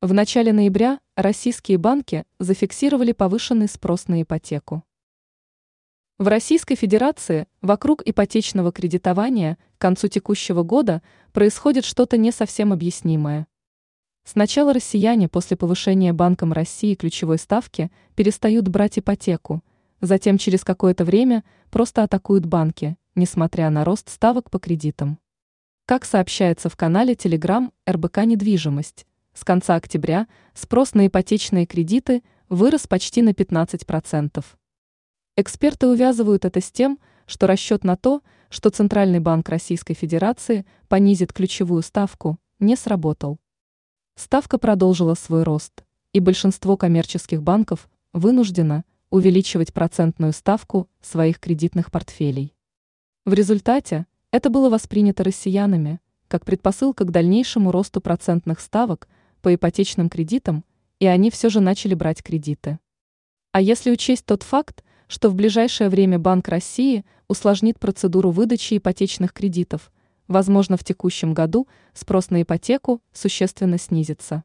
В начале ноября российские банки зафиксировали повышенный спрос на ипотеку. В Российской Федерации вокруг ипотечного кредитования к концу текущего года происходит что-то не совсем объяснимое. Сначала россияне после повышения Банком России ключевой ставки перестают брать ипотеку, затем через какое-то время просто атакуют банки, несмотря на рост ставок по кредитам. Как сообщается в канале Telegram РБК «Недвижимость», с конца октября спрос на ипотечные кредиты вырос почти на 15%. Эксперты увязывают это с тем, что расчет на то, что Центральный банк Российской Федерации понизит ключевую ставку, не сработал. Ставка продолжила свой рост, и большинство коммерческих банков вынуждено увеличивать процентную ставку своих кредитных портфелей. В результате это было воспринято россиянами как предпосылка к дальнейшему росту процентных ставок – по ипотечным кредитам, и они все же начали брать кредиты. А если учесть тот факт, что в ближайшее время Банк России усложнит процедуру выдачи ипотечных кредитов, возможно, в текущем году спрос на ипотеку существенно снизится.